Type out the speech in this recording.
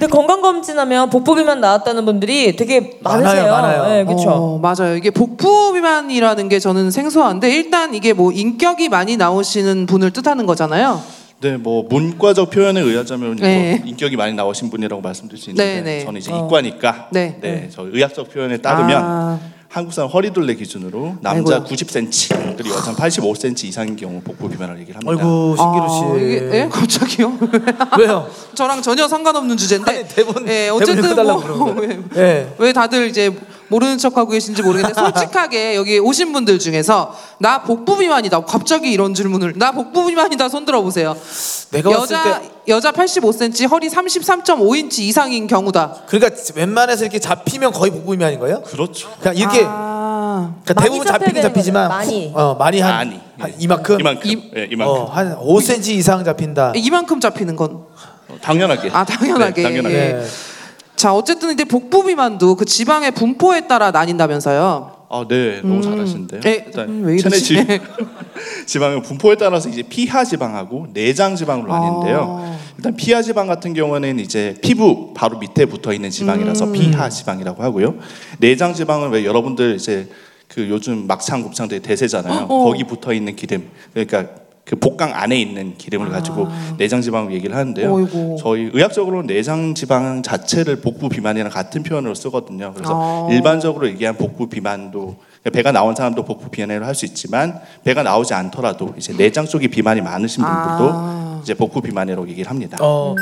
근데 건강 검진하면 복부 비만 나왔다는 분들이 되게 많아요, 많으세요. 많아요. 네, 그렇죠. 어, 맞아요. 이게 복부 비만이라는 게 저는 생소한데 일단 이게 뭐 인격이 많이 나오시는 분을 뜻하는 거잖아요. 네, 뭐 문과적 표현에 의하자면 네. 뭐 인격이 많이 나오신 분이라고 말씀드릴 수 있는데 네, 네. 저는 이제 어. 이과니까 네. 네, 저 의학적 표현에 따르면 아. 한국 사람 허리둘레 기준으로 남자 아이고요. 90cm 그리고 여자 85cm 이상인 경우 복부 비만을 얘기를 합니다. 아이고 신기루 씨. 아, 이게, 예? 갑자기요? 왜요? 저랑 전혀 상관없는 주제인데. 아니, 대본- 예, 어쨌든 뭐, 그러는데. 왜, 예. 왜 다들 이제 모르는 척하고 계신지 모르겠는데 솔직하게 여기 오신 분들 중에서 나 복부 비만이다. 갑자기 이런 질문을 나 복부 비만이다 손 들어 보세요. 내가 봤을 여자 때 여자 85cm, 허리 33.5인치 이상인 경우다. 그러니까 웬만해서 이렇게 잡히면 거의 복부 비만인 거예요? 그렇죠. 그냥 이렇게 아, 그러니까 대부분 잡히긴 잡히지만 많이. 후- 어 많이 한, 많이. 한 이만큼 이만큼. 이- 예, 이만큼. 어, 한 5cm 이상 잡힌다. 이만큼 잡히는 건. 어, 당연하게. 아, 당연하게. 네, 당연하게. 예. 자, 어쨌든 이제 복부 비만도 그 지방의 분포에 따라 나뉜다면서요. 아, 네, 너무 잘하시는데요. 예, 일단 음, 왜 체내? 지, 지방은 분포에 따라서 이제 피하 지방하고 내장 지방으로 나뉘는데요. 아. 일단 피하 지방 같은 경우는 이제 피부 바로 밑에 붙어 있는 지방이라서 음. 피하 지방이라고 하고요. 내장 지방은 왜 여러분들 이제 그 요즘 막창 곱창 되게 대세잖아요. 어. 거기 붙어 있는 기름, 그러니까 그 복강 안에 있는 기름을 가지고 내장 지방을 얘기를 하는데요. 아. 어이구. 저희 의학적으로는 내장 지방 자체를 복부 비만이랑 같은 표현으로 쓰거든요. 그래서 아. 일반적으로 얘기한 복부 비만도 배가 나온 사람도 복부 비만이라고 할 수 있지만 배가 나오지 않더라도 이제 내장 쪽이 비만이 많으신 분들도 아. 이제 복부 비만이라고 얘기를 합니다. 어